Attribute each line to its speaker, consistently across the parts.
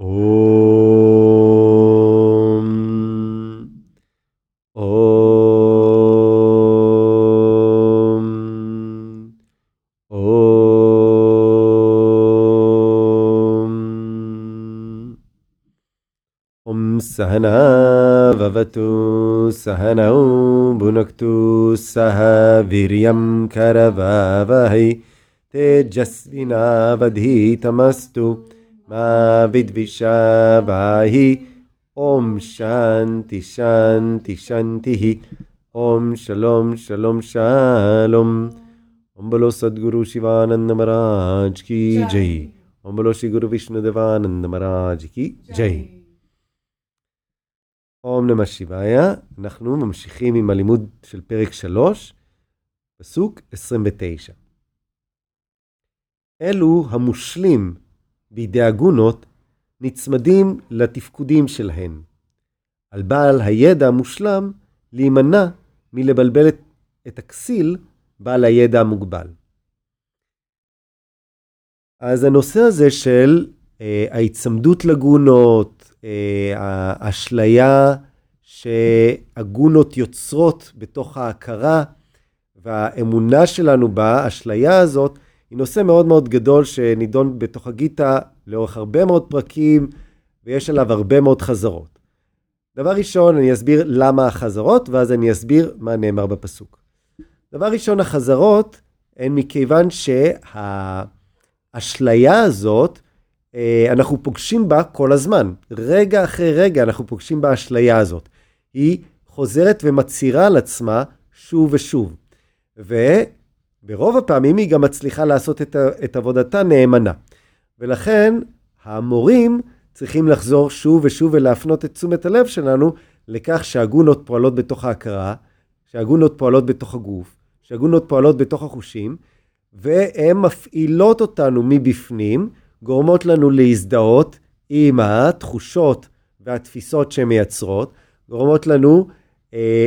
Speaker 1: ॐ ॐ ॐ सहना भवतु सहनौ भुनक्तु सह वीर्यं करवहै तेजस्विनावधीतमस्तु। Tejasvinavadhitamastu Ma Vidvishavai Om Shanti Shanti Shantihi Om Shalom Shalom Shalom Om Bolo Sadguru Shivananda Maharaj Ki Jai Om Bolo Shri Guru Vishnu Devananda Maharaj Ki Jai אום נמא שיבאיה, אנחנו ממשיכים עם הלימוד של פרק 3, פסוק 29. אלו המושלים בידי הגונות נצמדים לתפקודים שלהן. על בעל הידע המושלם להימנע מלבלבל את, הכסיל בעל הידע המוגבל. אז הנושא הזה של אה, ההיצמדות לגונות, אה, האשליה שהגונות יוצרות בתוך ההכרה והאמונה שלנו באשליה הזאת, היא נושא מאוד מאוד גדול שנידון בתוך הגיטה לאורך הרבה מאוד פרקים ויש עליו הרבה מאוד חזרות. דבר ראשון, אני אסביר למה החזרות, ואז אני אסביר מה נאמר בפסוק. דבר ראשון, החזרות הן מכיוון שהאשליה הזאת, אה, אנחנו פוגשים בה כל הזמן. רגע אחרי רגע אנחנו פוגשים באשליה הזאת. היא חוזרת ומצהירה על עצמה שוב ושוב. וברוב הפעמים היא גם מצליחה לעשות את, את עבודתה נאמנה. ולכן המורים צריכים לחזור שוב ושוב ולהפנות את תשומת הלב שלנו לכך שהגונות פועלות בתוך ההכרה, שהגונות פועלות בתוך הגוף, שהגונות פועלות בתוך החושים, והן מפעילות אותנו מבפנים, גורמות לנו להזדהות עם התחושות והתפיסות שהן מייצרות, גורמות לנו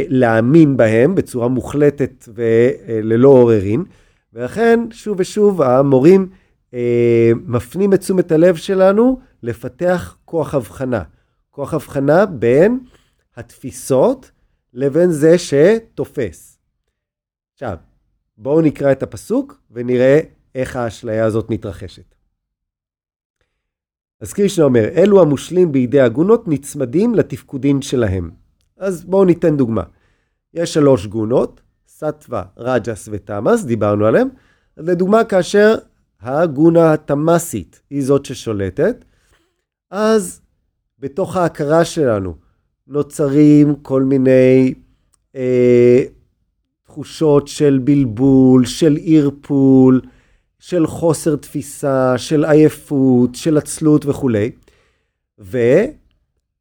Speaker 1: להאמין בהם בצורה מוחלטת וללא עוררין, ולכן שוב ושוב המורים אה, מפנים את תשומת הלב שלנו לפתח כוח הבחנה. כוח הבחנה בין התפיסות לבין זה שתופס. עכשיו, בואו נקרא את הפסוק ונראה איך האשליה הזאת מתרחשת. אז קרישנה אומר, אלו המושלים בידי הגונות נצמדים לתפקודים שלהם. אז בואו ניתן דוגמה. יש שלוש גונות, סטווה, רג'ס ותמאס, דיברנו עליהם. לדוגמה, כאשר הגונה התמאסית היא זאת ששולטת, אז בתוך ההכרה שלנו נוצרים כל מיני אה, תחושות של בלבול, של ערפול, של חוסר תפיסה, של עייפות, של עצלות וכולי.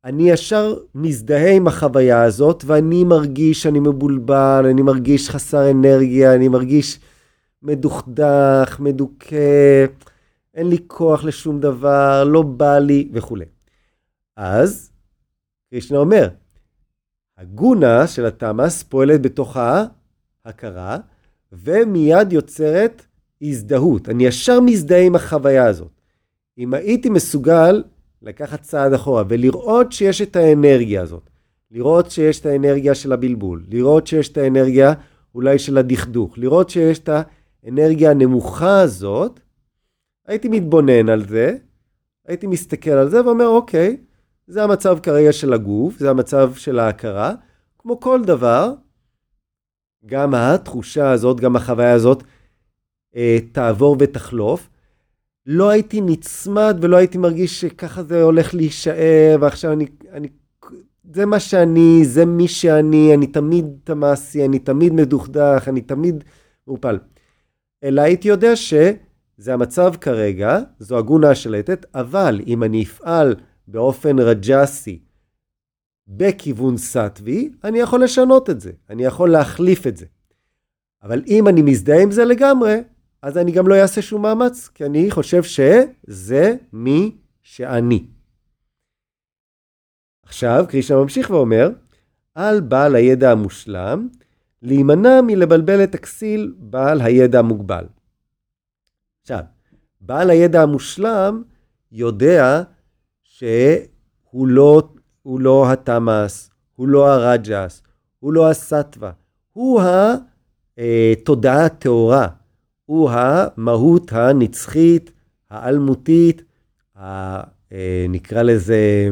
Speaker 1: ואני ישר מזדהה עם החוויה הזאת, ואני מרגיש שאני מבולבל, אני מרגיש חסר אנרגיה, אני מרגיש מדוכדך, מדוכא, אין לי כוח לשום דבר, לא בא לי וכולי. אז, קרישנה אומר, הגונה של התמאס פועלת בתוך ההכרה, ומיד יוצרת הזדהות. אני ישר מזדהה עם החוויה הזאת. אם הייתי מסוגל לקחת צעד אחורה ולראות שיש את האנרגיה הזאת, לראות שיש את האנרגיה של הבלבול, לראות שיש את האנרגיה אולי של הדכדוך, לראות שיש את האנרגיה הנמוכה הזאת, הייתי מתבונן על זה, הייתי מסתכל על זה ואומר, אוקיי, זה המצב כרגע של הגוף, זה המצב של ההכרה. כמו כל דבר, גם התחושה הזאת, גם החוויה הזאת, אה, תעבור ותחלוף. לא הייתי נצמד ולא הייתי מרגיש שככה זה הולך להישאר, ועכשיו אני, אני, זה מה שאני, זה מי שאני, אני תמיד תמאסי, אני תמיד מדוכדך, אני תמיד מעופל. אלא הייתי יודע שזה המצב כרגע, זו הגונה השלטת, אבל אם אני אפעל באופן רג'סי בכיוון סטווי, אני יכול לשנות את זה, אני יכול להחליף את זה. אבל אם אני מזדהה עם זה לגמרי, אז אני גם לא אעשה שום מאמץ, כי אני חושב שזה מי שאני. עכשיו, קרישנה ממשיך ואומר, על בעל הידע המושלם, להימנע מלבלבל את הכסיל בעל הידע המוגבל. עכשיו, בעל הידע המושלם יודע שהוא לא, הוא לא התמאס, הוא לא הרג'ס, הוא לא הסטווה, הוא התודעה הטהורה, הוא המהות הנצחית, האלמותית, אה, נקרא לזה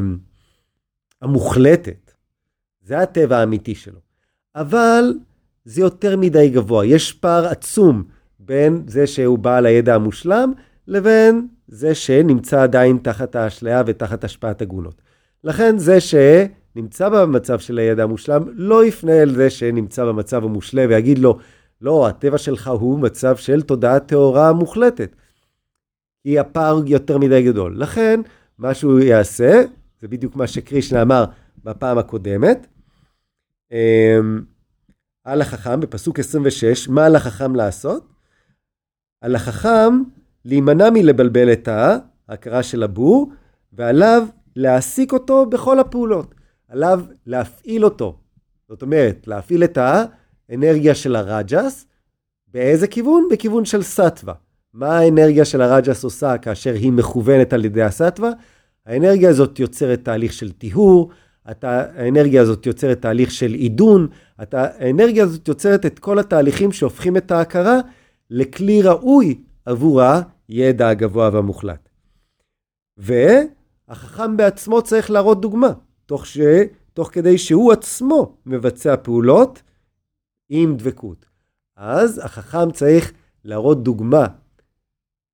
Speaker 1: המוחלטת. זה הטבע האמיתי שלו. אבל זה יותר מדי גבוה. יש פער עצום בין זה שהוא בעל הידע המושלם לבין זה שנמצא עדיין תחת האשליה ותחת השפעת הגונות. לכן זה שנמצא במצב של הידע המושלם לא יפנה אל זה שנמצא במצב המושלה ויגיד לו, לא, הטבע שלך הוא מצב של תודעה טהורה מוחלטת. כי הפער יותר מדי גדול. לכן, מה שהוא יעשה, זה בדיוק מה שקרישנה אמר בפעם הקודמת, אמ, על החכם, בפסוק 26, מה על החכם לעשות? על החכם להימנע מלבלבל את ההכרה של הבור, ועליו להעסיק אותו בכל הפעולות. עליו להפעיל אותו. זאת אומרת, להפעיל את האנרגיה של הרג'ס, באיזה כיוון? בכיוון של סטווה. מה האנרגיה של הרג'ס עושה כאשר היא מכוונת על ידי הסטווה? האנרגיה הזאת יוצרת תהליך של טיהור, האנרגיה הזאת יוצרת תהליך של עידון, האנרגיה הזאת יוצרת את כל התהליכים שהופכים את ההכרה לכלי ראוי עבור הידע הגבוה והמוחלט. והחכם בעצמו צריך להראות דוגמה, תוך, ש... תוך כדי שהוא עצמו מבצע פעולות עם דבקות. אז החכם צריך להראות דוגמה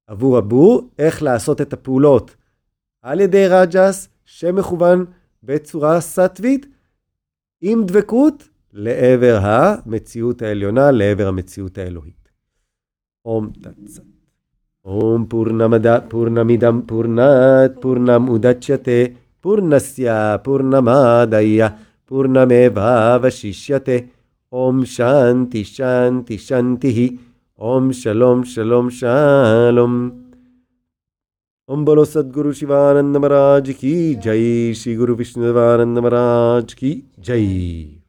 Speaker 1: עבור הבור, איך לעשות את הפעולות על ידי רג'ס שמכוון בצורה סטווית, עם דבקות, לעבר המציאות העליונה, לעבר המציאות האלוהית. אום תצת. אום פורנמדה, פורנמידם פורנת, פורנם אודצ'תה, פורנסיה, פורנמדיה, ओम शांति शांति शांति ही। ओम शलोम शलोम शालोम। ओम बोलो सदगुरु शिवानंद महाराज की जय। श्री गुरु विष्णुदेवानंद महाराज की जय।